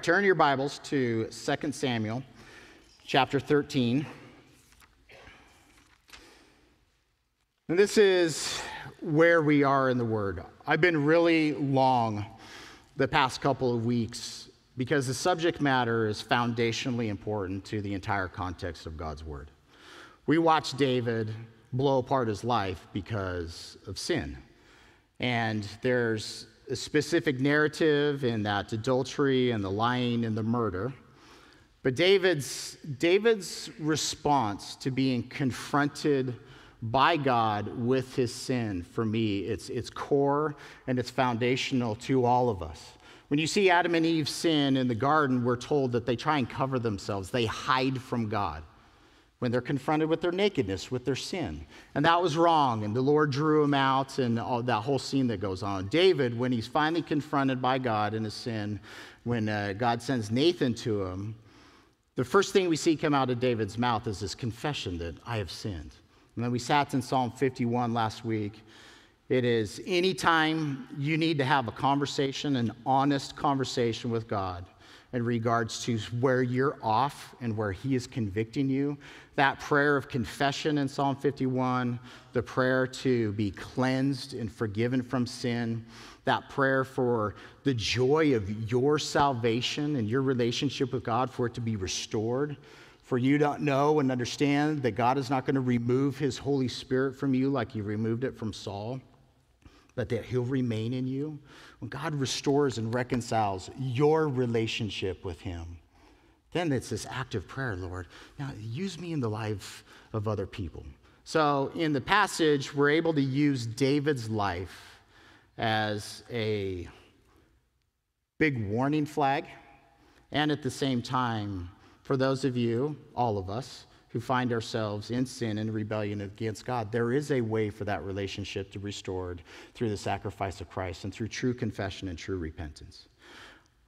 Turn your Bibles to 2 Samuel chapter 13. And this is where we are in the Word. I've been really long the past couple of weeks because the subject matter is foundationally important to the entire context of God's Word. We watched David blow apart his life because of sin. And there's specific narrative in that adultery and the lying and the murder. But David's, David's response to being confronted by God with his sin, for me, it's, it's core and it's foundational to all of us. When you see Adam and Eve sin in the garden, we're told that they try and cover themselves, they hide from God when they're confronted with their nakedness, with their sin. And that was wrong, and the Lord drew him out, and all that whole scene that goes on. David, when he's finally confronted by God in his sin, when uh, God sends Nathan to him, the first thing we see come out of David's mouth is this confession that I have sinned. And then we sat in Psalm 51 last week. It is anytime you need to have a conversation, an honest conversation with God in regards to where you're off and where He is convicting you. That prayer of confession in Psalm 51, the prayer to be cleansed and forgiven from sin, that prayer for the joy of your salvation and your relationship with God, for it to be restored. For you to know and understand that God is not going to remove His Holy Spirit from you like He removed it from Saul but that He'll remain in you. When God restores and reconciles your relationship with Him, then it's this active prayer, Lord. Now, use me in the life of other people. So, in the passage, we're able to use David's life as a big warning flag, and at the same time, for those of you, all of us, who find ourselves in sin and rebellion against God, there is a way for that relationship to be restored through the sacrifice of Christ and through true confession and true repentance.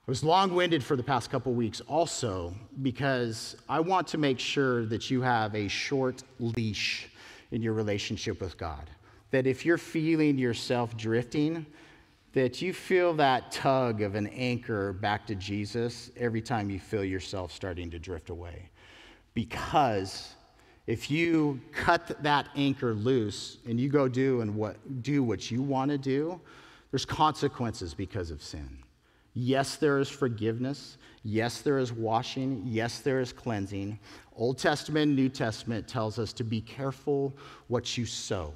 I was long winded for the past couple weeks also because I want to make sure that you have a short leash in your relationship with God. That if you're feeling yourself drifting, that you feel that tug of an anchor back to Jesus every time you feel yourself starting to drift away. Because if you cut that anchor loose and you go do and what do what you want to do, there's consequences because of sin. Yes, there is forgiveness. Yes, there is washing. Yes, there is cleansing. Old Testament, New Testament tells us to be careful what you sow.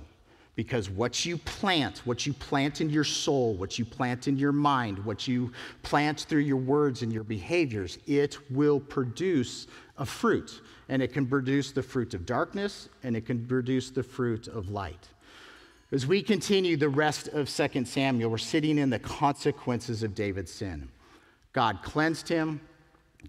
Because what you plant, what you plant in your soul, what you plant in your mind, what you plant through your words and your behaviors, it will produce a fruit. And it can produce the fruit of darkness and it can produce the fruit of light. As we continue the rest of 2 Samuel, we're sitting in the consequences of David's sin. God cleansed him,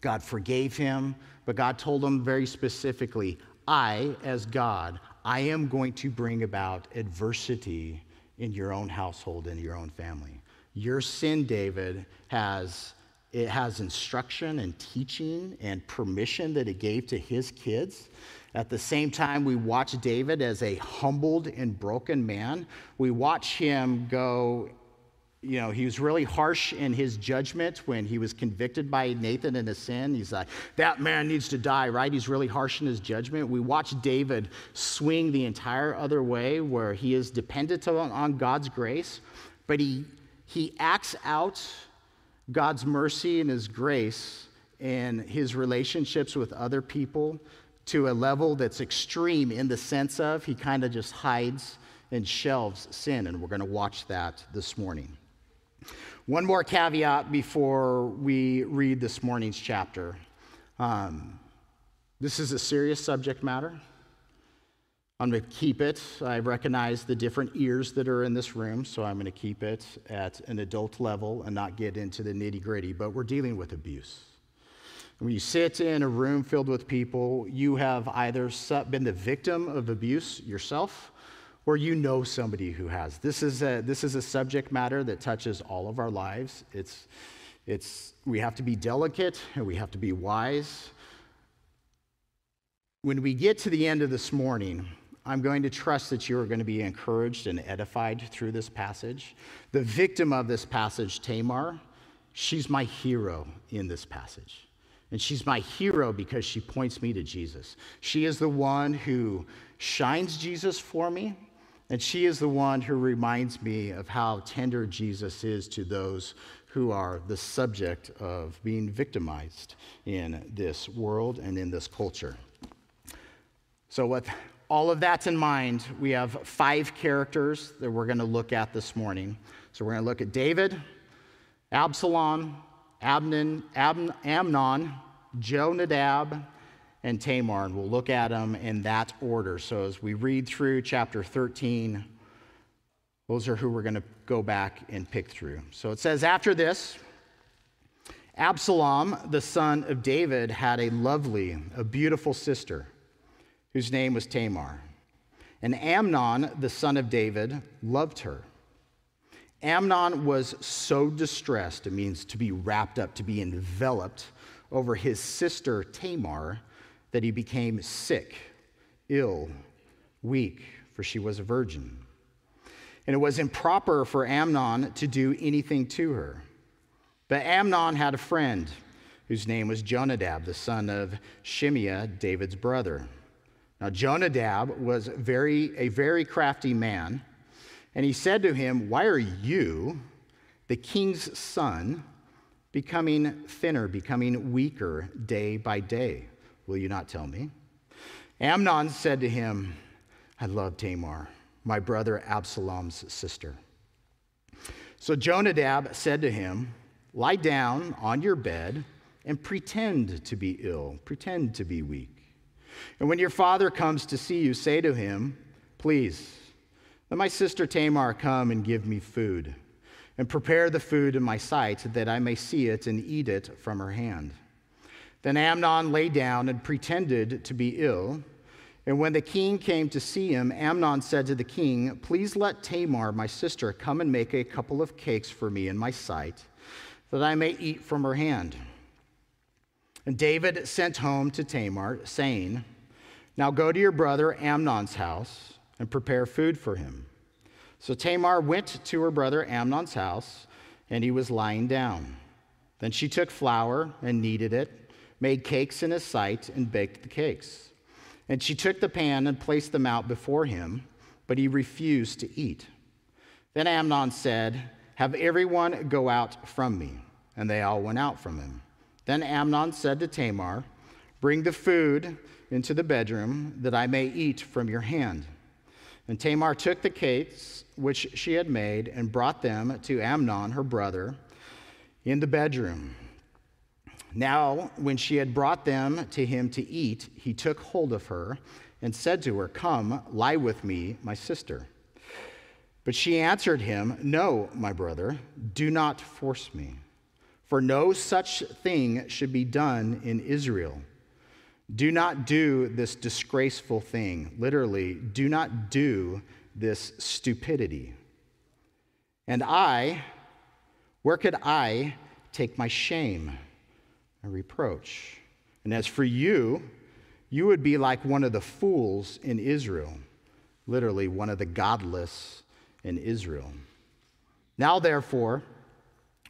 God forgave him, but God told him very specifically, I, as God, I am going to bring about adversity in your own household and your own family. Your sin, David, has it has instruction and teaching and permission that it gave to his kids. At the same time, we watch David as a humbled and broken man. We watch him go you know, he was really harsh in his judgment when he was convicted by Nathan in a sin. He's like, that man needs to die, right? He's really harsh in his judgment. We watch David swing the entire other way where he is dependent on God's grace, but he, he acts out God's mercy and his grace and his relationships with other people to a level that's extreme in the sense of he kind of just hides and shelves sin. And we're going to watch that this morning. One more caveat before we read this morning's chapter. Um, this is a serious subject matter. I'm going to keep it. I recognize the different ears that are in this room, so I'm going to keep it at an adult level and not get into the nitty gritty. But we're dealing with abuse. When you sit in a room filled with people, you have either been the victim of abuse yourself or you know somebody who has. This is a, this is a subject matter that touches all of our lives. It's, it's, we have to be delicate and we have to be wise. When we get to the end of this morning, I'm going to trust that you are going to be encouraged and edified through this passage. The victim of this passage, Tamar, she's my hero in this passage. And she's my hero because she points me to Jesus. She is the one who shines Jesus for me, and she is the one who reminds me of how tender Jesus is to those who are the subject of being victimized in this world and in this culture. So, with all of that's in mind, we have five characters that we're going to look at this morning. So, we're going to look at David, Absalom, Abnon, Ab- Amnon, Jonadab, and Tamar, and we'll look at them in that order. So, as we read through chapter 13, those are who we're going to go back and pick through. So it says, After this, Absalom, the son of David, had a lovely, a beautiful sister whose name was Tamar. And Amnon, the son of David, loved her. Amnon was so distressed, it means to be wrapped up, to be enveloped over his sister Tamar, that he became sick, ill, weak, for she was a virgin and it was improper for Amnon to do anything to her. But Amnon had a friend whose name was Jonadab, the son of Shimeah, David's brother. Now, Jonadab was very, a very crafty man, and he said to him, Why are you, the king's son, becoming thinner, becoming weaker day by day? Will you not tell me? Amnon said to him, I love Tamar my brother Absalom's sister. So Jonadab said to him, Lie down on your bed and pretend to be ill, pretend to be weak. And when your father comes to see you, say to him, Please, let my sister Tamar come and give me food, and prepare the food in my sight, that I may see it and eat it from her hand. Then Amnon lay down and pretended to be ill. And when the king came to see him, Amnon said to the king, Please let Tamar, my sister, come and make a couple of cakes for me in my sight, that I may eat from her hand. And David sent home to Tamar, saying, Now go to your brother Amnon's house and prepare food for him. So Tamar went to her brother Amnon's house, and he was lying down. Then she took flour and kneaded it, made cakes in his sight, and baked the cakes. And she took the pan and placed them out before him, but he refused to eat. Then Amnon said, Have everyone go out from me. And they all went out from him. Then Amnon said to Tamar, Bring the food into the bedroom, that I may eat from your hand. And Tamar took the cakes which she had made and brought them to Amnon, her brother, in the bedroom. Now, when she had brought them to him to eat, he took hold of her and said to her, Come, lie with me, my sister. But she answered him, No, my brother, do not force me, for no such thing should be done in Israel. Do not do this disgraceful thing. Literally, do not do this stupidity. And I, where could I take my shame? and reproach. And as for you, you would be like one of the fools in Israel, literally, one of the godless in Israel. Now, therefore,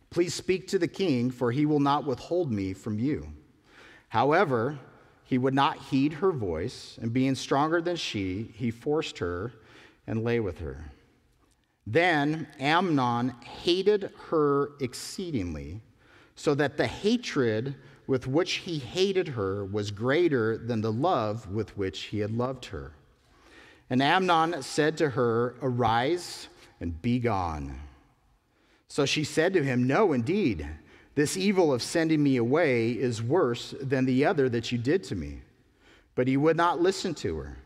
please speak to the king, for he will not withhold me from you. However, he would not heed her voice, and being stronger than she, he forced her and lay with her. Then Amnon hated her exceedingly so that the hatred with which he hated her was greater than the love with which he had loved her. And Amnon said to her, Arise and be gone. So she said to him, No, indeed, this evil of sending me away is worse than the other that you did to me. But he would not listen to her.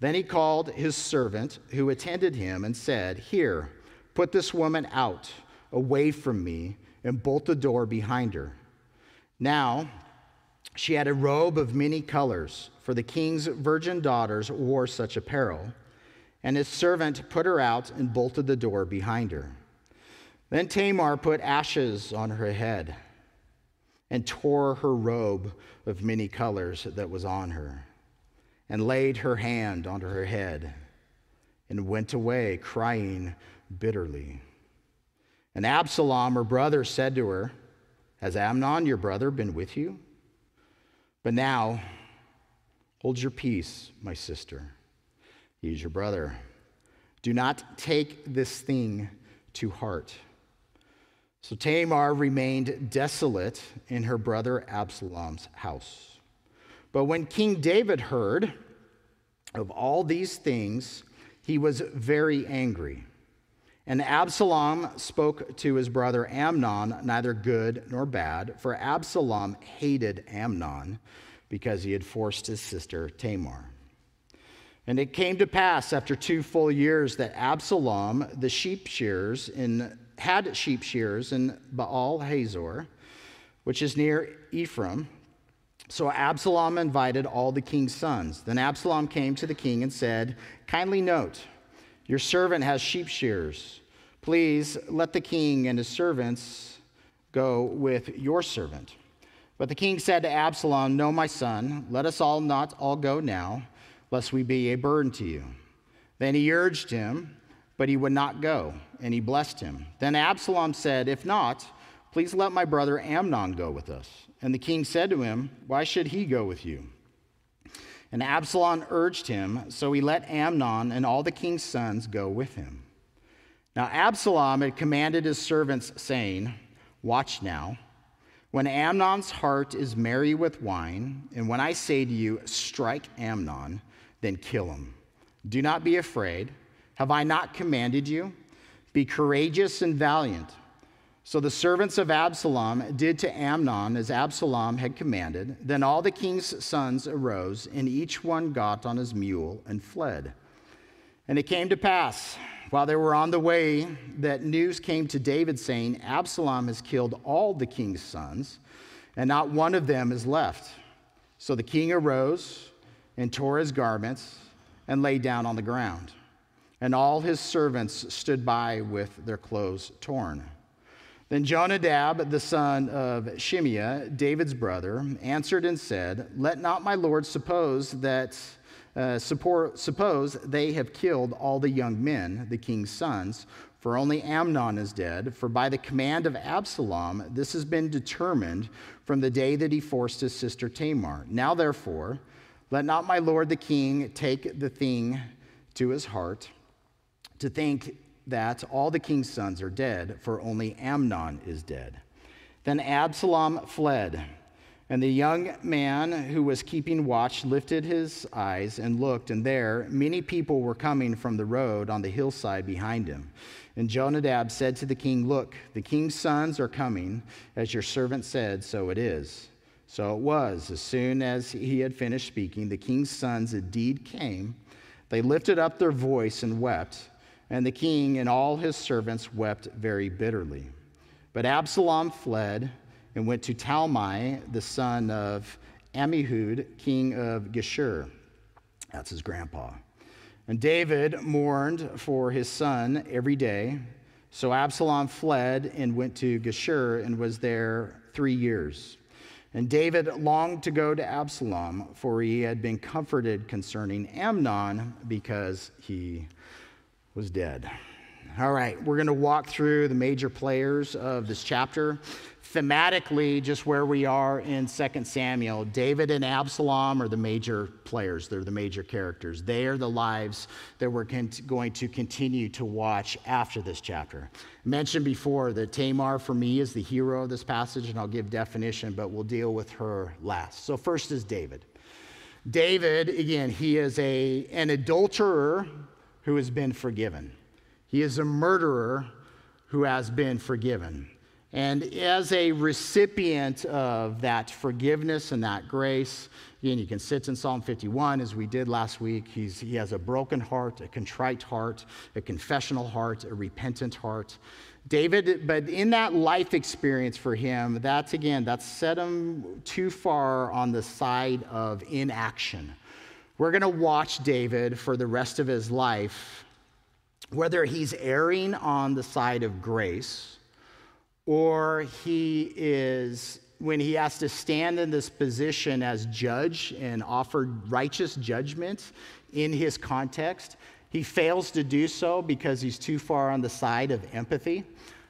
Then he called his servant who attended him and said, Here, put this woman out, away from me and bolt the door behind her. Now, she had a robe of many colors, for the king's virgin daughters wore such apparel. And his servant put her out and bolted the door behind her. Then Tamar put ashes on her head and tore her robe of many colors that was on her, and laid her hand on her head, and went away crying bitterly. And Absalom, her brother, said to her, Has Amnon, your brother, been with you? But now, hold your peace, my sister. He is your brother. Do not take this thing to heart. So Tamar remained desolate in her brother Absalom's house. But when King David heard of all these things, he was very angry. And Absalom spoke to his brother Amnon, neither good nor bad, for Absalom hated Amnon because he had forced his sister Tamar. And it came to pass after two full years that Absalom, the sheep shearers, in, had sheep shears in Baal Hazor, which is near Ephraim. So Absalom invited all the king's sons. Then Absalom came to the king and said, Kindly note, your servant has sheep shears. Please let the king and his servants go with your servant. But the king said to Absalom, No, my son, let us all not all go now, lest we be a burden to you. Then he urged him, but he would not go, and he blessed him. Then Absalom said, If not, please let my brother Amnon go with us. And the king said to him, Why should he go with you? And Absalom urged him, so he let Amnon and all the king's sons go with him. Now Absalom had commanded his servants, saying, Watch now. When Amnon's heart is merry with wine, and when I say to you, Strike Amnon, then kill him. Do not be afraid. Have I not commanded you? Be courageous and valiant. So the servants of Absalom did to Amnon as Absalom had commanded. Then all the king's sons arose, and each one got on his mule and fled. And it came to pass, while they were on the way, that news came to David saying, Absalom has killed all the king's sons, and not one of them is left. So the king arose and tore his garments and lay down on the ground. And all his servants stood by with their clothes torn. Then Jonadab, the son of Shimeah, David's brother, answered and said, Let not my lord suppose that uh, suppose they have killed all the young men, the king's sons, for only Amnon is dead. For by the command of Absalom, this has been determined from the day that he forced his sister Tamar. Now, therefore, let not my lord the king take the thing to his heart to think that all the king's sons are dead, for only Amnon is dead. Then Absalom fled, and the young man who was keeping watch lifted his eyes and looked, and there many people were coming from the road on the hillside behind him. And Jonadab said to the king, Look, the king's sons are coming, as your servant said, so it is. So it was. As soon as he had finished speaking, the king's sons indeed came. They lifted up their voice and wept. And the king and all his servants wept very bitterly. But Absalom fled and went to Talmai, the son of Amihud, king of Geshur. That's his grandpa. And David mourned for his son every day. So Absalom fled and went to Geshur and was there three years. And David longed to go to Absalom, for he had been comforted concerning Amnon because he was dead. All right, we're going to walk through the major players of this chapter. Thematically, just where we are in 2 Samuel, David and Absalom are the major players. They're the major characters. They are the lives that we're going to continue to watch after this chapter. I mentioned before that Tamar, for me, is the hero of this passage, and I'll give definition, but we'll deal with her last. So, first is David. David, again, he is a, an adulterer who has been forgiven. He is a murderer who has been forgiven. And as a recipient of that forgiveness and that grace, again, you can sit in Psalm 51 as we did last week. He's, he has a broken heart, a contrite heart, a confessional heart, a repentant heart. David, but in that life experience for him, that's again, that's set him too far on the side of inaction. We're going to watch David for the rest of his life, whether he's erring on the side of grace or he is, when he has to stand in this position as judge and offer righteous judgment in his context, he fails to do so because he's too far on the side of empathy.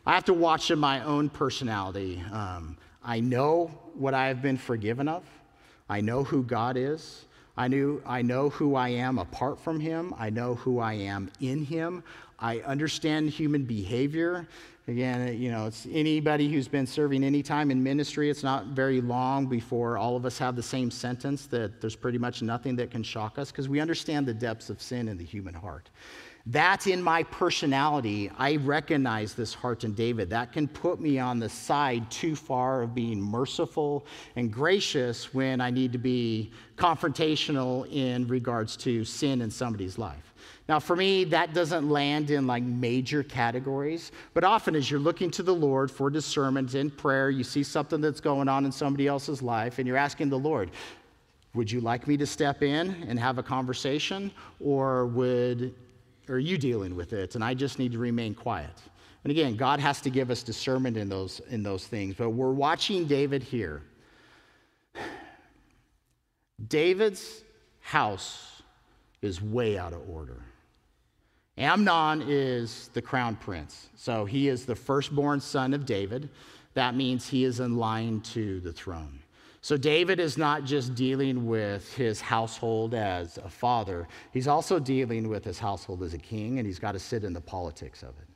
I have to watch in my own personality. Um, I know what I have been forgiven of. I know who God is. I, knew, I know who I am apart from Him. I know who I am in Him. I understand human behavior. Again, you know, it's anybody who's been serving any time in ministry, it's not very long before all of us have the same sentence that there's pretty much nothing that can shock us because we understand the depths of sin in the human heart. That's in my personality. I recognize this heart in David. That can put me on the side too far of being merciful and gracious when I need to be confrontational in regards to sin in somebody's life. Now, for me, that doesn't land in like major categories, but often as you're looking to the Lord for discernment in prayer, you see something that's going on in somebody else's life, and you're asking the Lord, would you like me to step in and have a conversation, or would are you dealing with it? And I just need to remain quiet. And again, God has to give us discernment in those, in those things. But we're watching David here. David's house is way out of order. Amnon is the crown prince. So he is the firstborn son of David. That means he is in line to the throne. So David is not just dealing with his household as a father, he's also dealing with his household as a king, and he's got to sit in the politics of it.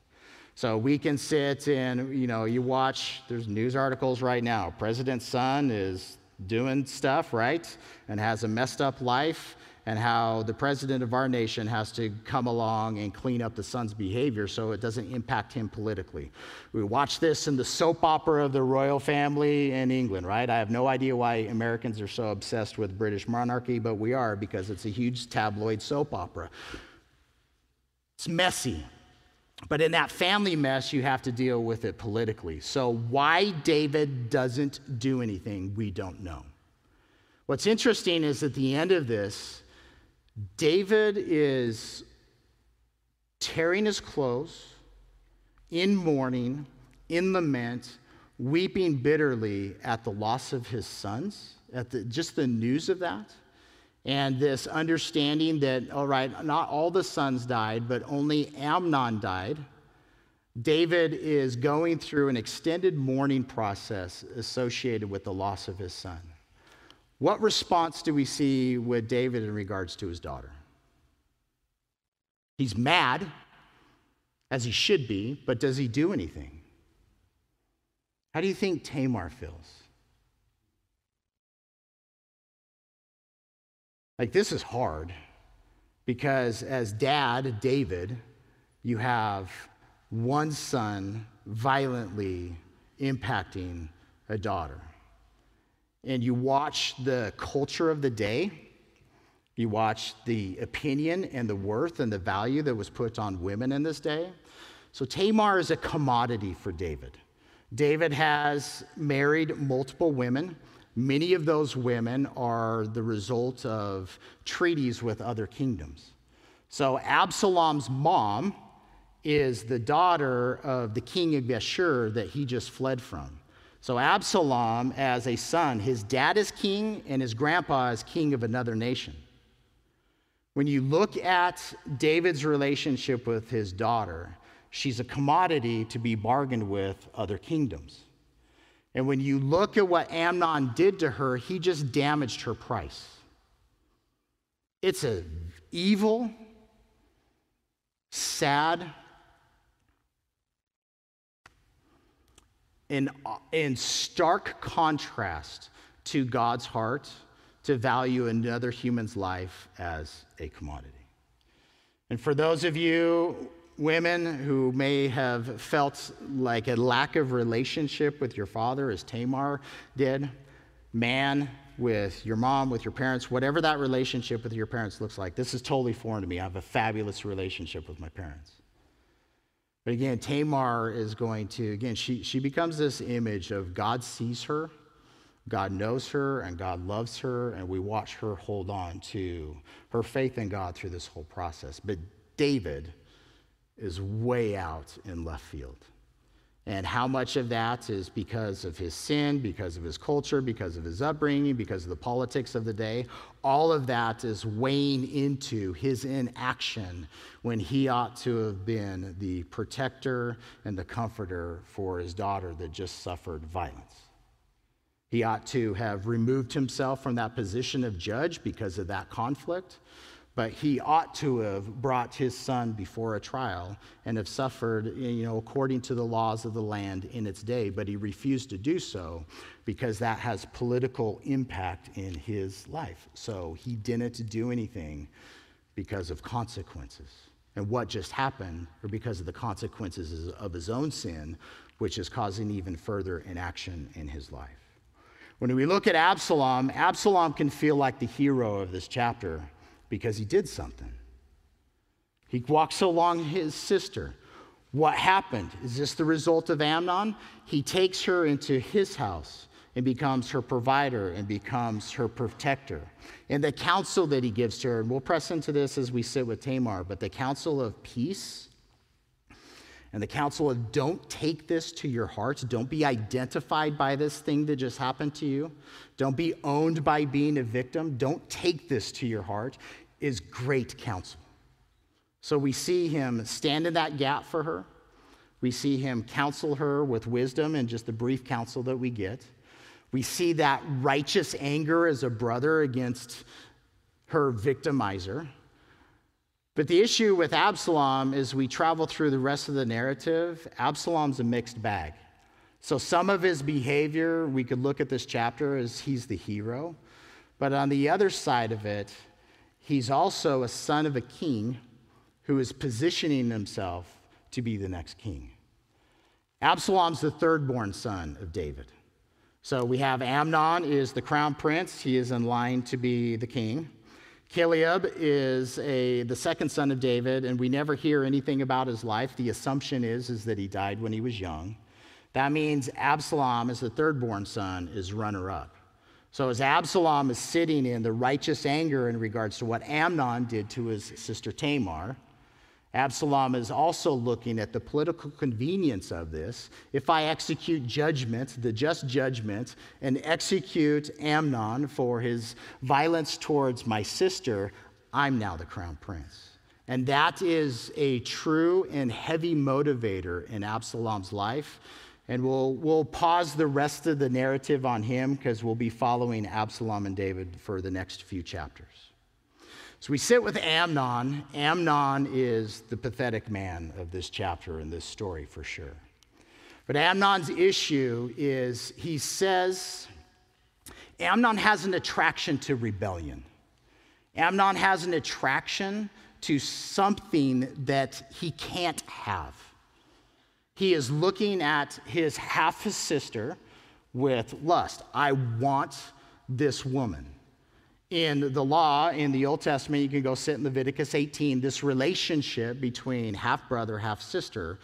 So we can sit and, you know, you watch, there's news articles right now. President's son is doing stuff, right? And has a messed up life and how the president of our nation has to come along and clean up the son's behavior so it doesn't impact him politically. We watch this in the soap opera of the royal family in England, right? I have no idea why Americans are so obsessed with British monarchy, but we are because it's a huge tabloid soap opera. It's messy. But in that family mess, you have to deal with it politically. So, why David doesn't do anything, we don't know. What's interesting is at the end of this, David is tearing his clothes in mourning, in lament, weeping bitterly at the loss of his sons, at the, just the news of that. And this understanding that, all right, not all the sons died, but only Amnon died. David is going through an extended mourning process associated with the loss of his son. What response do we see with David in regards to his daughter? He's mad, as he should be, but does he do anything? How do you think Tamar feels? Like, this is hard because as dad, David, you have one son violently impacting a daughter and you watch the culture of the day, you watch the opinion and the worth and the value that was put on women in this day. So Tamar is a commodity for David. David has married multiple women. Many of those women are the result of treaties with other kingdoms. So Absalom's mom is the daughter of the king of Geshur that he just fled from. So, Absalom, as a son, his dad is king and his grandpa is king of another nation. When you look at David's relationship with his daughter, she's a commodity to be bargained with other kingdoms. And when you look at what Amnon did to her, he just damaged her price. It's an evil, sad, in, in stark contrast to God's heart to value another human's life as a commodity. And for those of you women who may have felt like a lack of relationship with your father, as Tamar did, man with your mom, with your parents, whatever that relationship with your parents looks like, this is totally foreign to me. I have a fabulous relationship with my parents. But again, Tamar is going to, again, she, she becomes this image of God sees her, God knows her, and God loves her, and we watch her hold on to her faith in God through this whole process. But David is way out in left field. And how much of that is because of his sin, because of his culture, because of his upbringing, because of the politics of the day? All of that is weighing into his inaction when he ought to have been the protector and the comforter for his daughter that just suffered violence. He ought to have removed himself from that position of judge because of that conflict but he ought to have brought his son before a trial and have suffered, you know, according to the laws of the land in its day. But he refused to do so because that has political impact in his life. So he didn't do anything because of consequences. And what just happened, or because of the consequences of his own sin, which is causing even further inaction in his life. When we look at Absalom, Absalom can feel like the hero of this chapter because he did something. He walks along his sister. What happened? Is this the result of Amnon? He takes her into his house and becomes her provider and becomes her protector. And the counsel that he gives to her, and we'll press into this as we sit with Tamar, but the counsel of peace and the counsel of don't take this to your heart. Don't be identified by this thing that just happened to you. Don't be owned by being a victim. Don't take this to your heart is great counsel. So we see him stand in that gap for her. We see him counsel her with wisdom and just the brief counsel that we get. We see that righteous anger as a brother against her victimizer. But the issue with Absalom is we travel through the rest of the narrative, Absalom's a mixed bag. So some of his behavior, we could look at this chapter as he's the hero. But on the other side of it, he's also a son of a king who is positioning himself to be the next king. Absalom's the third born son of David. So we have Amnon is the crown prince, he is in line to be the king. Caleb is a, the second son of David, and we never hear anything about his life. The assumption is, is that he died when he was young. That means Absalom, as the third born son, is runner up. So, as Absalom is sitting in the righteous anger in regards to what Amnon did to his sister Tamar, Absalom is also looking at the political convenience of this. If I execute judgment, the just judgment, and execute Amnon for his violence towards my sister, I'm now the crown prince. And that is a true and heavy motivator in Absalom's life. And we'll, we'll pause the rest of the narrative on him because we'll be following Absalom and David for the next few chapters. So we sit with Amnon. Amnon is the pathetic man of this chapter and this story for sure. But Amnon's issue is he says Amnon has an attraction to rebellion. Amnon has an attraction to something that he can't have. He is looking at his half sister with lust. I want this woman in the law, in the Old Testament, you can go sit in Leviticus 18, this relationship between half brother, half sister,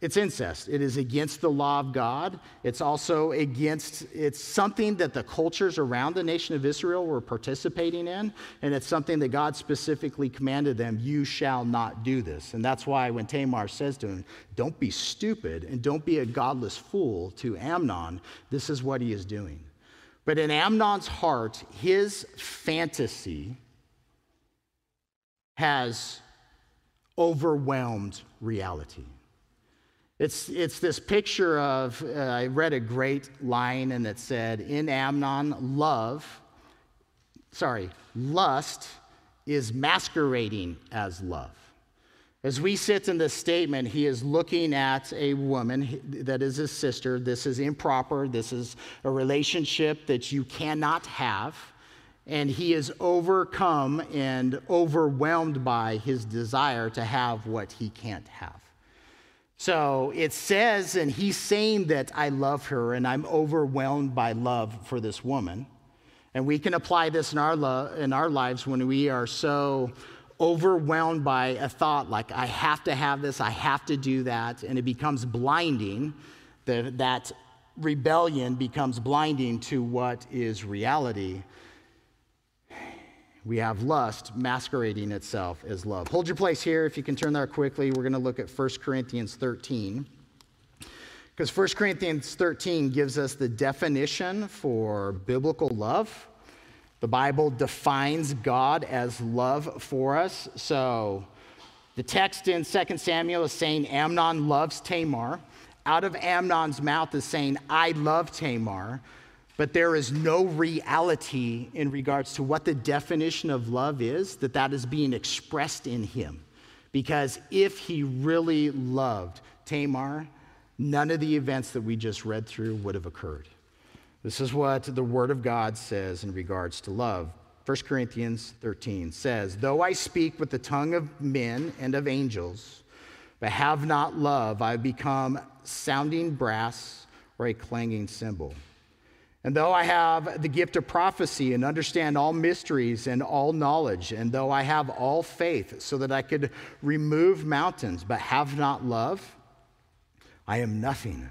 it's incest. It is against the law of God. It's also against, it's something that the cultures around the nation of Israel were participating in, and it's something that God specifically commanded them, you shall not do this. And that's why when Tamar says to him, don't be stupid and don't be a godless fool to Amnon, this is what he is doing. But in Amnon's heart, his fantasy has overwhelmed reality. It's, it's this picture of, uh, I read a great line and it said, In Amnon, love, sorry, lust is masquerading as love. As we sit in this statement, he is looking at a woman that is his sister. This is improper. This is a relationship that you cannot have. And he is overcome and overwhelmed by his desire to have what he can't have. So it says, and he's saying that I love her and I'm overwhelmed by love for this woman. And we can apply this in our, lo- in our lives when we are so overwhelmed by a thought like, I have to have this, I have to do that, and it becomes blinding. The, that rebellion becomes blinding to what is reality. We have lust masquerading itself as love. Hold your place here if you can turn there quickly. We're going to look at 1 Corinthians 13. Because 1 Corinthians 13 gives us the definition for biblical love. The Bible defines God as love for us. So the text in 2 Samuel is saying Amnon loves Tamar. Out of Amnon's mouth is saying, I love Tamar. But there is no reality in regards to what the definition of love is, that that is being expressed in him. Because if he really loved Tamar, none of the events that we just read through would have occurred. This is what the Word of God says in regards to love. 1 Corinthians 13 says, Though I speak with the tongue of men and of angels, but have not love, I become sounding brass or a clanging cymbal. And though I have the gift of prophecy and understand all mysteries and all knowledge, and though I have all faith so that I could remove mountains, but have not love, I am nothing.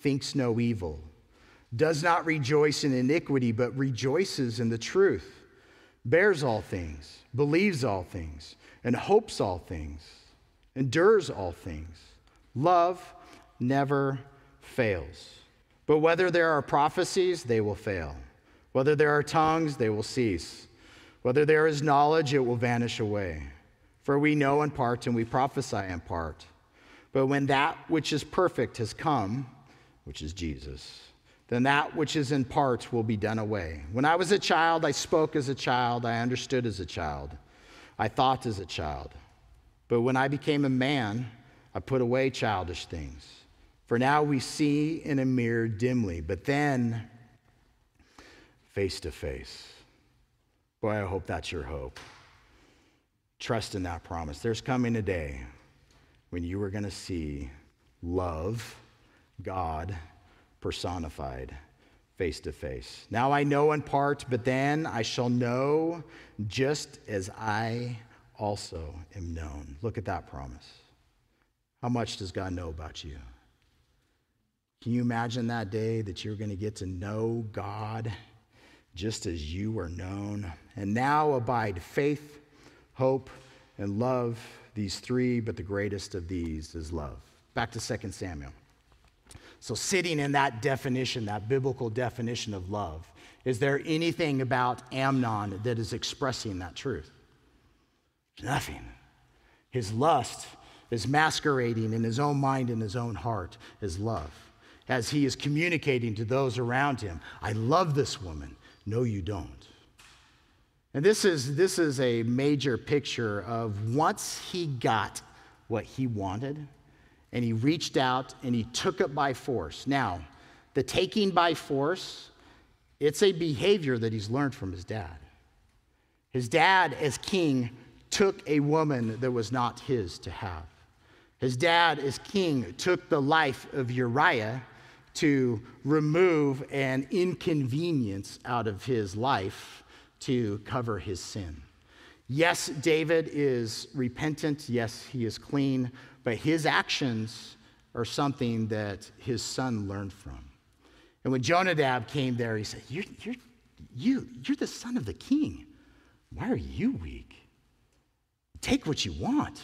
thinks no evil, does not rejoice in iniquity, but rejoices in the truth, bears all things, believes all things, and hopes all things, endures all things. Love never fails. But whether there are prophecies, they will fail. Whether there are tongues, they will cease. Whether there is knowledge, it will vanish away. For we know in part and we prophesy in part. But when that which is perfect has come, which is Jesus, then that which is in part will be done away. When I was a child, I spoke as a child, I understood as a child, I thought as a child. But when I became a man, I put away childish things. For now we see in a mirror dimly, but then face to face. Boy, I hope that's your hope. Trust in that promise. There's coming a day when you are going to see love, God personified face to face. Now I know in part, but then I shall know just as I also am known. Look at that promise. How much does God know about you? Can you imagine that day that you're going to get to know God just as you are known? And now abide faith, hope, and love, these three, but the greatest of these is love. Back to 2 Samuel. So, sitting in that definition, that biblical definition of love, is there anything about Amnon that is expressing that truth? Nothing. His lust is masquerading in his own mind and his own heart as love as he is communicating to those around him I love this woman. No, you don't. And this is, this is a major picture of once he got what he wanted, and he reached out and he took it by force. Now, the taking by force, it's a behavior that he's learned from his dad. His dad, as king, took a woman that was not his to have. His dad, as king, took the life of Uriah to remove an inconvenience out of his life to cover his sin. Yes, David is repentant. Yes, he is clean, but his actions are something that his son learned from. And when Jonadab came there, he said, You're, you're, you, you're the son of the king. Why are you weak? Take what you want.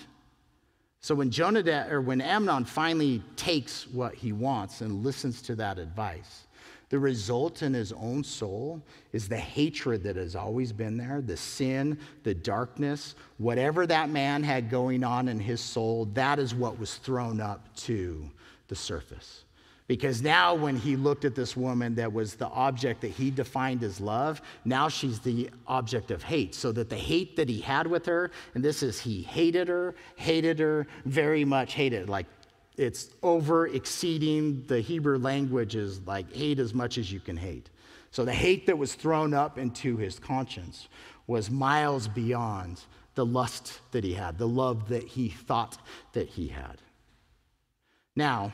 So when Jonadab or when Amnon finally takes what he wants and listens to that advice, the result in his own soul is the hatred that has always been there, the sin, the darkness, whatever that man had going on in his soul, that is what was thrown up to the surface. Because now, when he looked at this woman that was the object that he defined as love, now she's the object of hate. So that the hate that he had with her, and this is he hated her, hated her, very much hated. Like it's over exceeding the Hebrew language is like hate as much as you can hate. So the hate that was thrown up into his conscience was miles beyond the lust that he had, the love that he thought that he had. Now,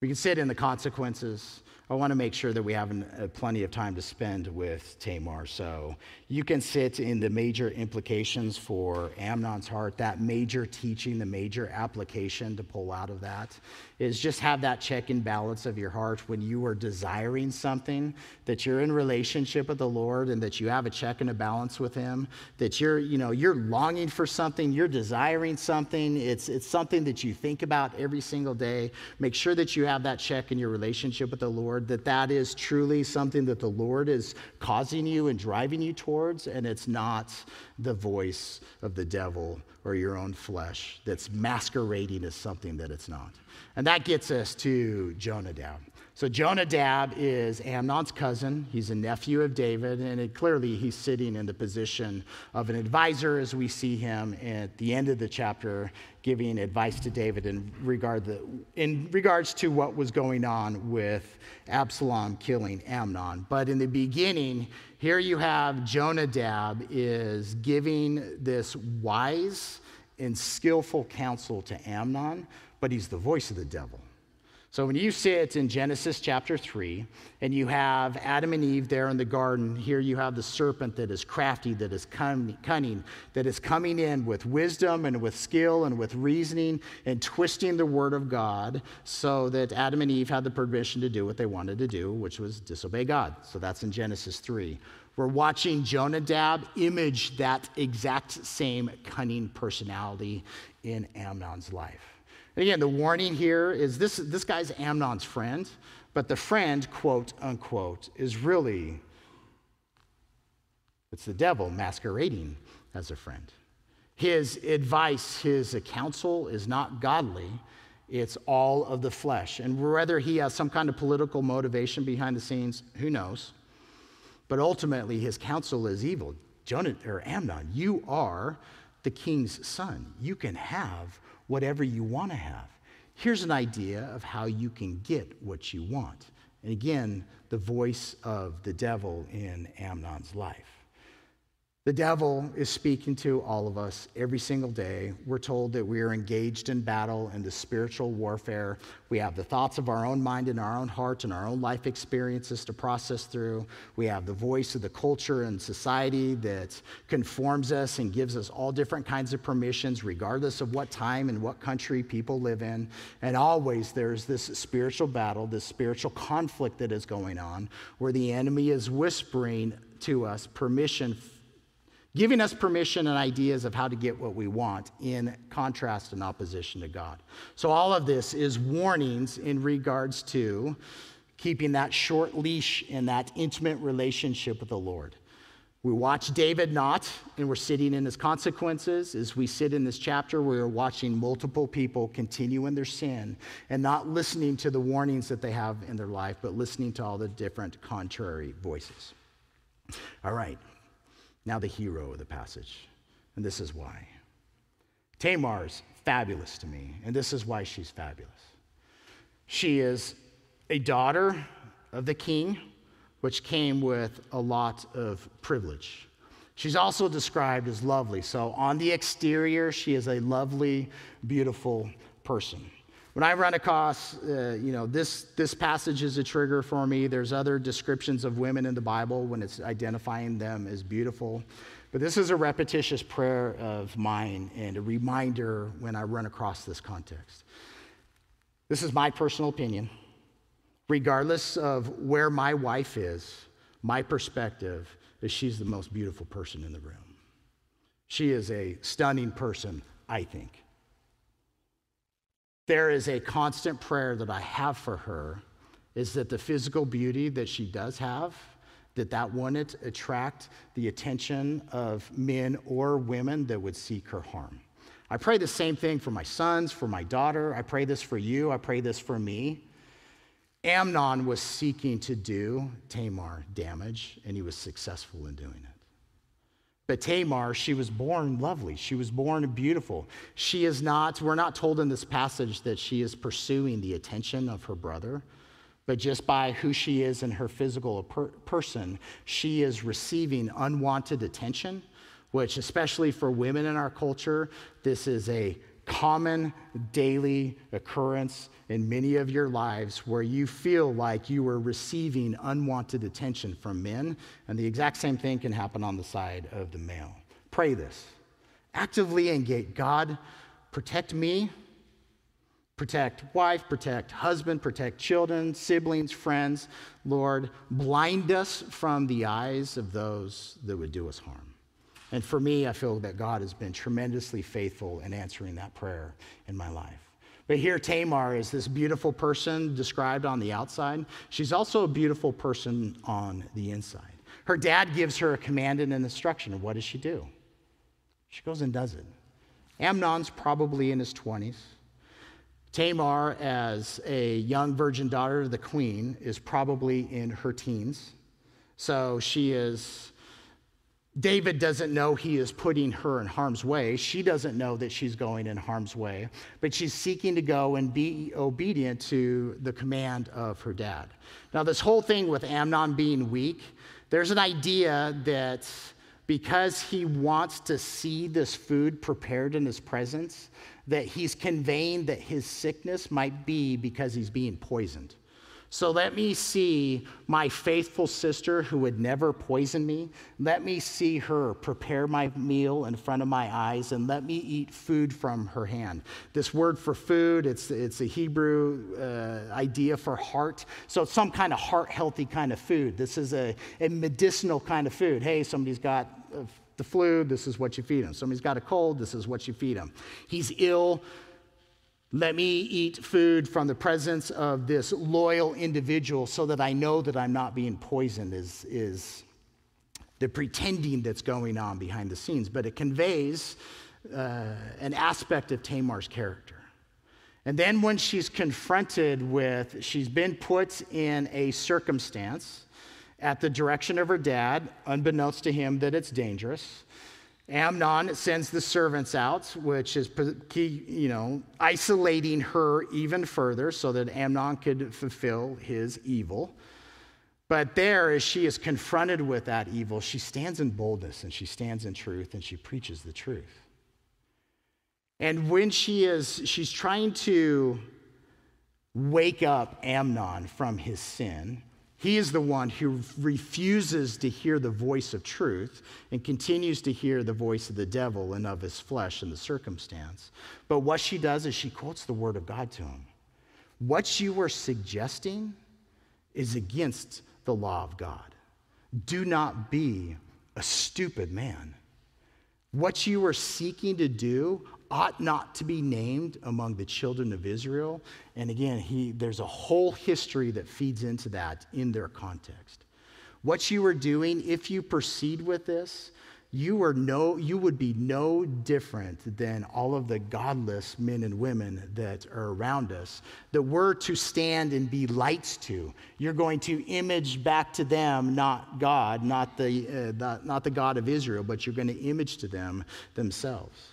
We can sit in the consequences. I want to make sure that we have an, uh, plenty of time to spend with Tamar. So you can sit in the major implications for Amnon's heart, that major teaching, the major application to pull out of that is just have that check and balance of your heart when you are desiring something, that you're in relationship with the Lord and that you have a check and a balance with Him, that you're, you know, you're longing for something, you're desiring something, it's, it's something that you think about every single day. Make sure that you have that check in your relationship with the Lord, that that is truly something that the Lord is causing you and driving you towards, and it's not the voice of the devil or your own flesh that's masquerading as something that it's not. And that gets us to Jonadab. So Jonadab is Amnon's cousin. He's a nephew of David, and it, clearly he's sitting in the position of an advisor as we see him at the end of the chapter giving advice to David in, regard the, in regards to what was going on with Absalom killing Amnon. But in the beginning, here you have Jonadab is giving this wise and skillful counsel to Amnon, but he's the voice of the devil. So when you sit in Genesis chapter 3 and you have Adam and Eve there in the garden, here you have the serpent that is crafty, that is cunning, that is coming in with wisdom and with skill and with reasoning and twisting the word of God so that Adam and Eve had the permission to do what they wanted to do, which was disobey God. So that's in Genesis 3. We're watching Jonadab image that exact same cunning personality in Amnon's life. And again, the warning here is this, this guy's Amnon's friend, but the friend, quote unquote, is really, it's the devil masquerading as a friend. His advice, his counsel is not godly, it's all of the flesh. And whether he has some kind of political motivation behind the scenes, who knows? But ultimately, his counsel is evil. Jonah, or Amnon, you are the king's son. You can have whatever you want to have. Here's an idea of how you can get what you want. And again, the voice of the devil in Amnon's life. The devil is speaking to all of us every single day. We're told that we are engaged in battle and the spiritual warfare. We have the thoughts of our own mind and our own heart and our own life experiences to process through. We have the voice of the culture and society that conforms us and gives us all different kinds of permissions, regardless of what time and what country people live in. And always there's this spiritual battle, this spiritual conflict that is going on, where the enemy is whispering to us permission giving us permission and ideas of how to get what we want in contrast and opposition to God. So, all of this is warnings in regards to keeping that short leash in that intimate relationship with the Lord. We watch David not, and we're sitting in his consequences. As we sit in this chapter, we are watching multiple people continue in their sin and not listening to the warnings that they have in their life, but listening to all the different contrary voices. All right, now, the hero of the passage, and this is why. Tamar's fabulous to me, and this is why she's fabulous. She is a daughter of the king, which came with a lot of privilege. She's also described as lovely. So, on the exterior, she is a lovely, beautiful person. When I run across, uh, you know, this, this passage is a trigger for me. There's other descriptions of women in the Bible when it's identifying them as beautiful. But this is a repetitious prayer of mine and a reminder when I run across this context. This is my personal opinion. Regardless of where my wife is, my perspective is she's the most beautiful person in the room. She is a stunning person, I think there is a constant prayer that I have for her is that the physical beauty that she does have that that wouldn't attract the attention of men or women that would seek her harm. I pray the same thing for my sons, for my daughter. I pray this for you. I pray this for me. Amnon was seeking to do Tamar damage, and he was successful in doing it. But Tamar, she was born lovely. She was born beautiful. She is not, we're not told in this passage that she is pursuing the attention of her brother, but just by who she is and her physical per- person, she is receiving unwanted attention, which, especially for women in our culture, this is a common daily occurrence in many of your lives where you feel like you are receiving unwanted attention from men, and the exact same thing can happen on the side of the male. Pray this. Actively engage God, protect me, protect wife, protect husband, protect children, siblings, friends. Lord, blind us from the eyes of those that would do us harm. And for me, I feel that God has been tremendously faithful in answering that prayer in my life. But here, Tamar is this beautiful person described on the outside. She's also a beautiful person on the inside. Her dad gives her a command and an instruction. And what does she do? She goes and does it. Amnon's probably in his 20s. Tamar, as a young virgin daughter of the queen, is probably in her teens. So she is David doesn't know he is putting her in harm's way. She doesn't know that she's going in harm's way, but she's seeking to go and be obedient to the command of her dad. Now, this whole thing with Amnon being weak, there's an idea that because he wants to see this food prepared in his presence, that he's conveying that his sickness might be because he's being poisoned. So let me see my faithful sister who would never poison me. Let me see her prepare my meal in front of my eyes and let me eat food from her hand. This word for food, it's, it's a Hebrew uh, idea for heart. So it's some kind of heart healthy kind of food. This is a, a medicinal kind of food. Hey, somebody's got the flu, this is what you feed them. Somebody's got a cold, this is what you feed him. He's ill let me eat food from the presence of this loyal individual so that I know that I'm not being poisoned, is, is the pretending that's going on behind the scenes. But it conveys uh, an aspect of Tamar's character. And then when she's confronted with, she's been put in a circumstance at the direction of her dad, unbeknownst to him that it's dangerous. Amnon sends the servants out, which is, you know, isolating her even further so that Amnon could fulfill his evil. But there, as she is confronted with that evil, she stands in boldness and she stands in truth and she preaches the truth. And when she is, she's trying to wake up Amnon from his sin, he is the one who refuses to hear the voice of truth and continues to hear the voice of the devil and of his flesh and the circumstance. But what she does is she quotes the word of God to him. What you are suggesting is against the law of God. Do not be a stupid man. What you are seeking to do ought not to be named among the children of Israel. And again, he, there's a whole history that feeds into that in their context. What you are doing, if you proceed with this, you, are no, you would be no different than all of the godless men and women that are around us that we're to stand and be lights to. You're going to image back to them, not God, not the, uh, not, not the God of Israel, but you're going to image to them themselves.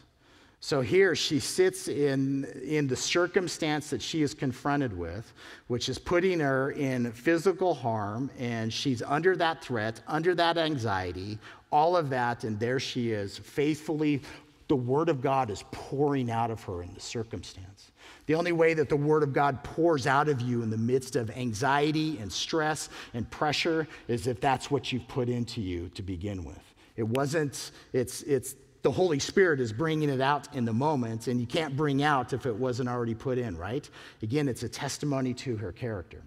So here she sits in, in the circumstance that she is confronted with, which is putting her in physical harm, and she's under that threat, under that anxiety, all of that, and there she is, faithfully. The Word of God is pouring out of her in the circumstance. The only way that the Word of God pours out of you in the midst of anxiety and stress and pressure is if that's what you've put into you to begin with. It wasn't, it's, it's the Holy Spirit is bringing it out in the moment, and you can't bring out if it wasn't already put in, right? Again, it's a testimony to her character.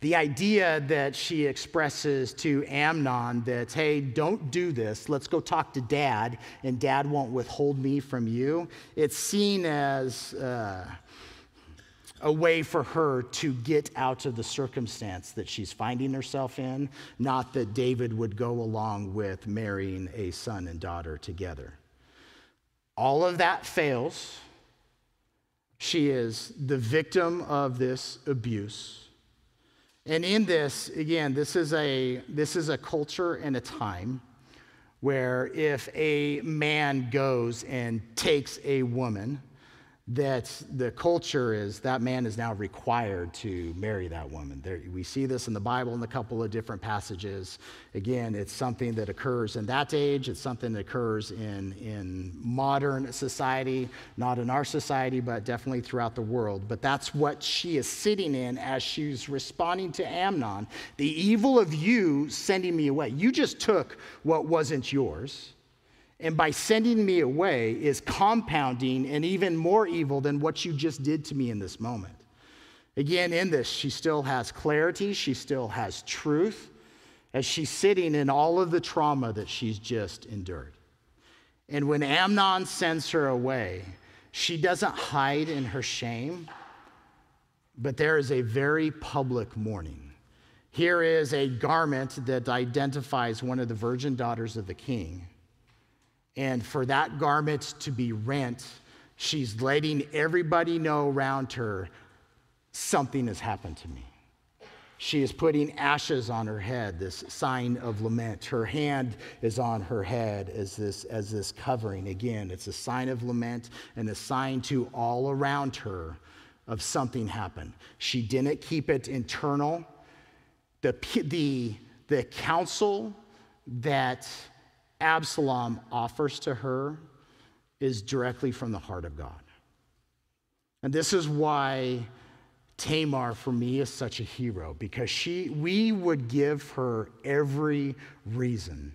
The idea that she expresses to Amnon that, hey, don't do this, let's go talk to dad, and dad won't withhold me from you, it's seen as. Uh, a way for her to get out of the circumstance that she's finding herself in, not that David would go along with marrying a son and daughter together. All of that fails. She is the victim of this abuse. And in this, again, this is a, this is a culture and a time where if a man goes and takes a woman, that the culture is that man is now required to marry that woman. There, we see this in the Bible in a couple of different passages. Again, it's something that occurs in that age, it's something that occurs in, in modern society, not in our society, but definitely throughout the world. But that's what she is sitting in as she's responding to Amnon. The evil of you sending me away. You just took what wasn't yours and by sending me away is compounding and even more evil than what you just did to me in this moment. Again, in this, she still has clarity, she still has truth as she's sitting in all of the trauma that she's just endured. And when Amnon sends her away, she doesn't hide in her shame, but there is a very public mourning. Here is a garment that identifies one of the virgin daughters of the king and for that garment to be rent, she's letting everybody know around her something has happened to me. She is putting ashes on her head, this sign of lament. Her hand is on her head as this, as this covering. Again, it's a sign of lament and a sign to all around her of something happened. She didn't keep it internal. The, the, the counsel that Absalom offers to her is directly from the heart of God. And this is why Tamar, for me, is such a hero because she, we would give her every reason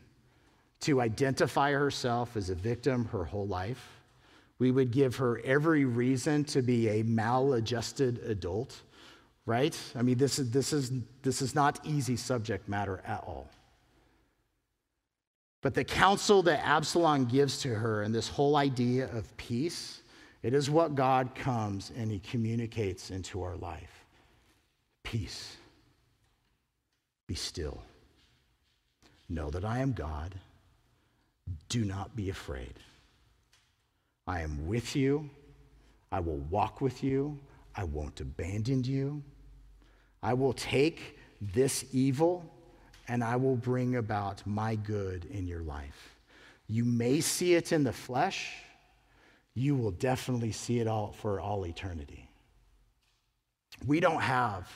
to identify herself as a victim her whole life. We would give her every reason to be a maladjusted adult, right? I mean, this is, this is, this is not easy subject matter at all. But the counsel that Absalom gives to her and this whole idea of peace, it is what God comes and he communicates into our life. Peace. Be still. Know that I am God. Do not be afraid. I am with you. I will walk with you. I won't abandon you. I will take this evil and I will bring about my good in your life. You may see it in the flesh, you will definitely see it all for all eternity. We don't have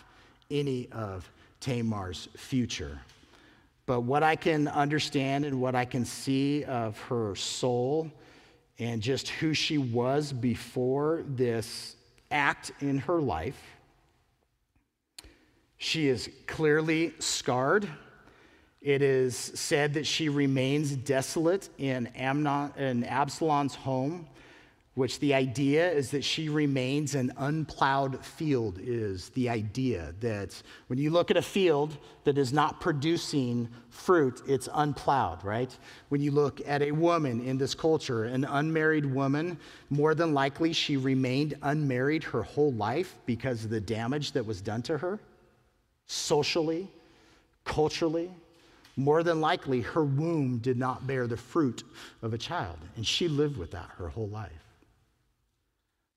any of Tamar's future. But what I can understand and what I can see of her soul and just who she was before this act in her life, she is clearly scarred it is said that she remains desolate in, Amnon, in Absalom's home, which the idea is that she remains an unplowed field, is the idea that when you look at a field that is not producing fruit, it's unplowed, right? When you look at a woman in this culture, an unmarried woman, more than likely she remained unmarried her whole life because of the damage that was done to her, socially, culturally more than likely her womb did not bear the fruit of a child. And she lived with that her whole life.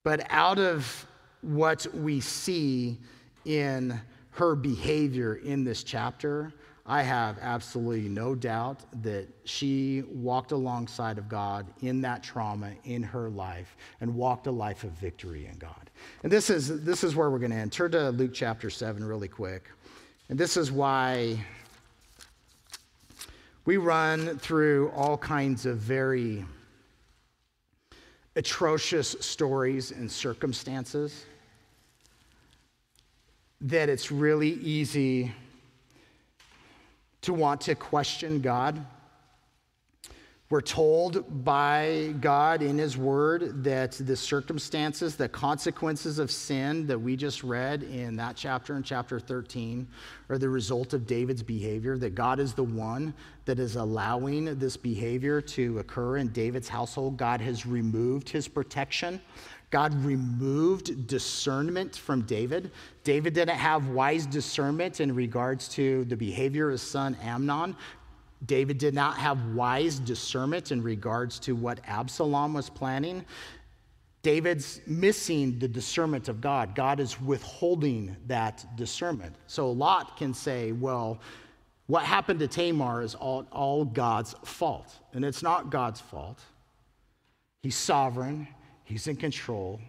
But out of what we see in her behavior in this chapter, I have absolutely no doubt that she walked alongside of God in that trauma in her life and walked a life of victory in God. And this is, this is where we're going to end. Turn to Luke chapter 7 really quick. And this is why we run through all kinds of very atrocious stories and circumstances that it's really easy to want to question God we're told by God in His Word that the circumstances, the consequences of sin that we just read in that chapter, in chapter 13, are the result of David's behavior, that God is the one that is allowing this behavior to occur in David's household. God has removed His protection. God removed discernment from David. David didn't have wise discernment in regards to the behavior of his son Amnon. David did not have wise discernment in regards to what Absalom was planning. David's missing the discernment of God. God is withholding that discernment. So Lot can say, well, what happened to Tamar is all, all God's fault. And it's not God's fault. He's sovereign, He's in control.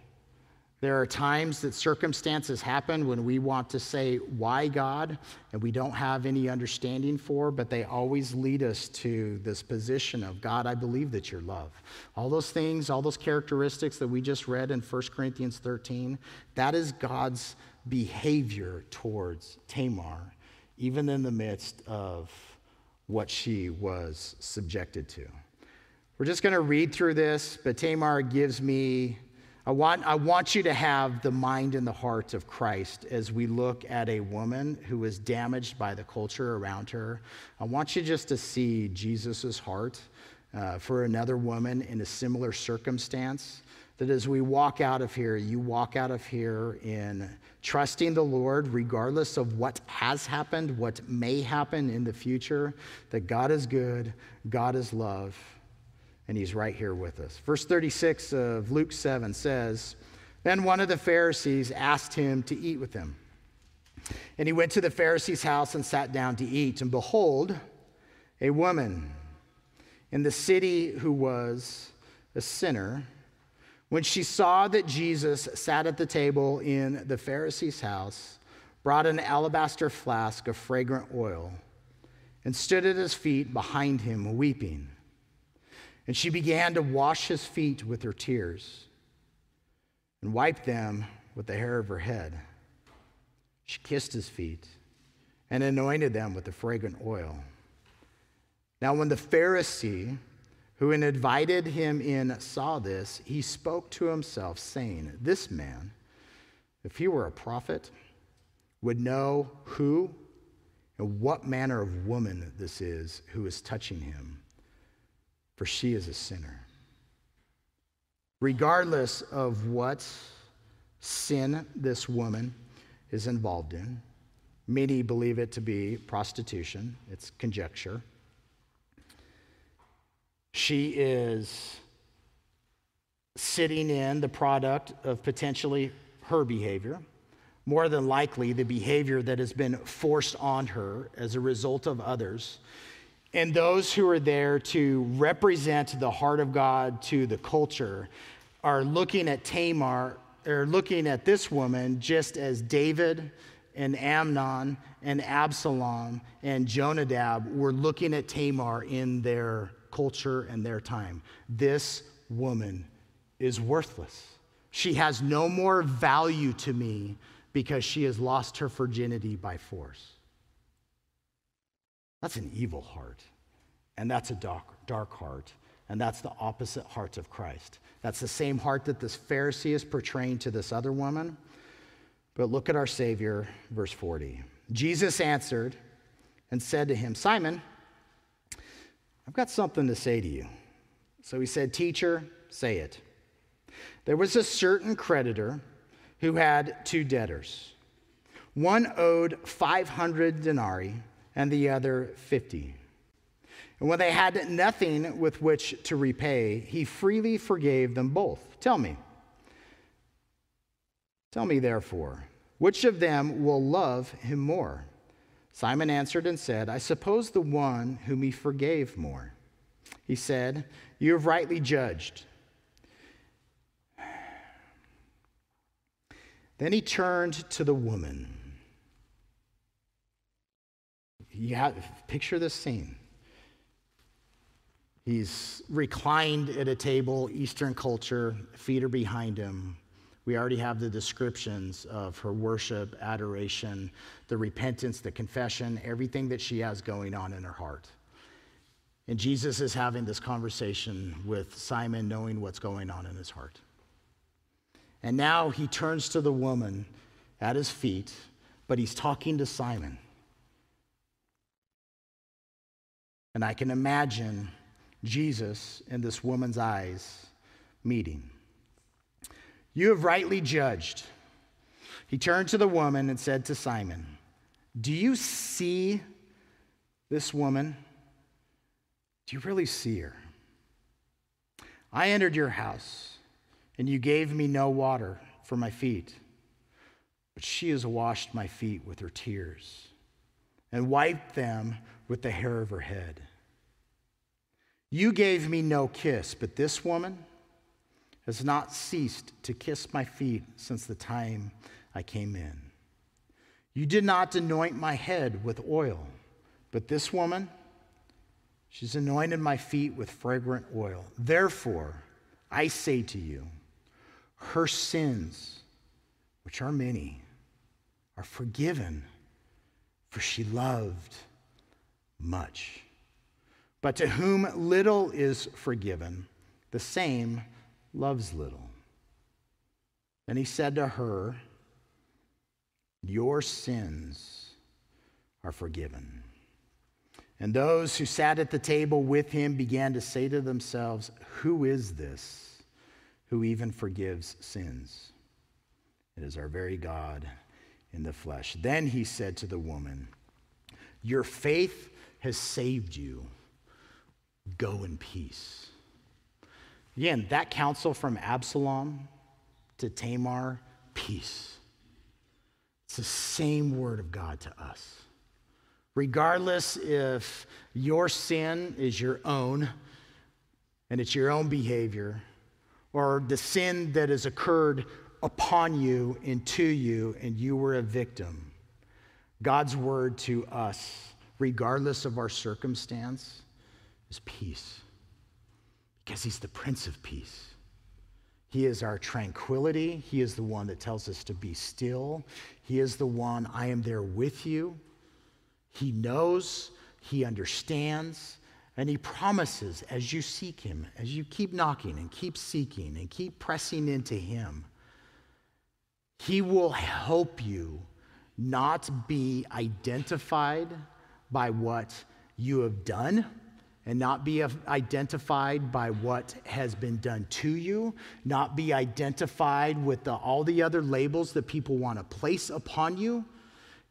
There are times that circumstances happen when we want to say, Why God? and we don't have any understanding for, but they always lead us to this position of, God, I believe that you're love. All those things, all those characteristics that we just read in 1 Corinthians 13, that is God's behavior towards Tamar, even in the midst of what she was subjected to. We're just going to read through this, but Tamar gives me I want, I want you to have the mind and the heart of Christ as we look at a woman who is damaged by the culture around her. I want you just to see Jesus' heart uh, for another woman in a similar circumstance. That as we walk out of here, you walk out of here in trusting the Lord, regardless of what has happened, what may happen in the future, that God is good, God is love and he's right here with us. Verse 36 of Luke 7 says, Then one of the Pharisees asked him to eat with him. And he went to the Pharisee's house and sat down to eat. And behold, a woman in the city who was a sinner, when she saw that Jesus sat at the table in the Pharisee's house, brought an alabaster flask of fragrant oil and stood at his feet behind him, weeping. And she began to wash his feet with her tears and wiped them with the hair of her head. She kissed his feet and anointed them with the fragrant oil. Now, when the Pharisee who had invited him in saw this, he spoke to himself, saying, This man, if he were a prophet, would know who and what manner of woman this is who is touching him for she is a sinner. Regardless of what sin this woman is involved in, many believe it to be prostitution, it's conjecture. She is sitting in the product of potentially her behavior, more than likely the behavior that has been forced on her as a result of others and those who are there to represent the heart of God to the culture are looking at Tamar, or looking at this woman just as David and Amnon and Absalom and Jonadab were looking at Tamar in their culture and their time. This woman is worthless. She has no more value to me because she has lost her virginity by force. That's an evil heart. And that's a dark, dark heart. And that's the opposite heart of Christ. That's the same heart that this Pharisee is portraying to this other woman. But look at our Savior, verse 40. Jesus answered and said to him, Simon, I've got something to say to you. So he said, Teacher, say it. There was a certain creditor who had two debtors. One owed 500 denarii and the other 50. And when they had nothing with which to repay, he freely forgave them both. Tell me. Tell me, therefore, which of them will love him more? Simon answered and said, I suppose the one whom he forgave more. He said, You have rightly judged. Then he turned to the woman. You have, picture this scene. He's reclined at a table, Eastern culture, feet are behind him. We already have the descriptions of her worship, adoration, the repentance, the confession, everything that she has going on in her heart. And Jesus is having this conversation with Simon, knowing what's going on in his heart. And now he turns to the woman at his feet, but he's talking to Simon. And I can imagine Jesus in this woman's eyes meeting. You have rightly judged. He turned to the woman and said to Simon, Do you see this woman? Do you really see her? I entered your house, and you gave me no water for my feet, but she has washed my feet with her tears and wiped them with the hair of her head. You gave me no kiss, but this woman, has not ceased to kiss my feet since the time I came in. You did not anoint my head with oil, but this woman, she's anointed my feet with fragrant oil. Therefore, I say to you, her sins, which are many, are forgiven, for she loved much. But to whom little is forgiven, the same loves little. Then he said to her, Your sins are forgiven. And those who sat at the table with him began to say to themselves, Who is this who even forgives sins? It is our very God in the flesh. Then he said to the woman, Your faith has saved you. Go in peace. Again, that counsel from Absalom to Tamar, peace. It's the same word of God to us. Regardless if your sin is your own and it's your own behavior, or the sin that has occurred upon you and to you, and you were a victim, God's word to us, regardless of our circumstance, is peace because he's the Prince of Peace. He is our tranquility. He is the one that tells us to be still. He is the one, I am there with you. He knows, He understands, and He promises as you seek Him, as you keep knocking and keep seeking and keep pressing into Him, He will help you not be identified by what you have done and not be identified by what has been done to you, not be identified with the, all the other labels that people want to place upon you.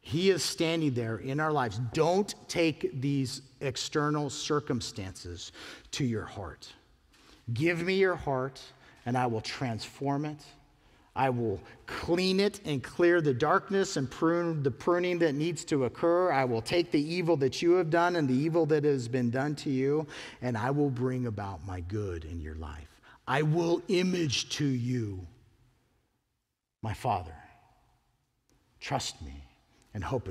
He is standing there in our lives. Don't take these external circumstances to your heart. Give me your heart, and I will transform it. I will clean it and clear the darkness and prune the pruning that needs to occur. I will take the evil that you have done and the evil that has been done to you, and I will bring about my good in your life. I will image to you my Father. Trust me and hope in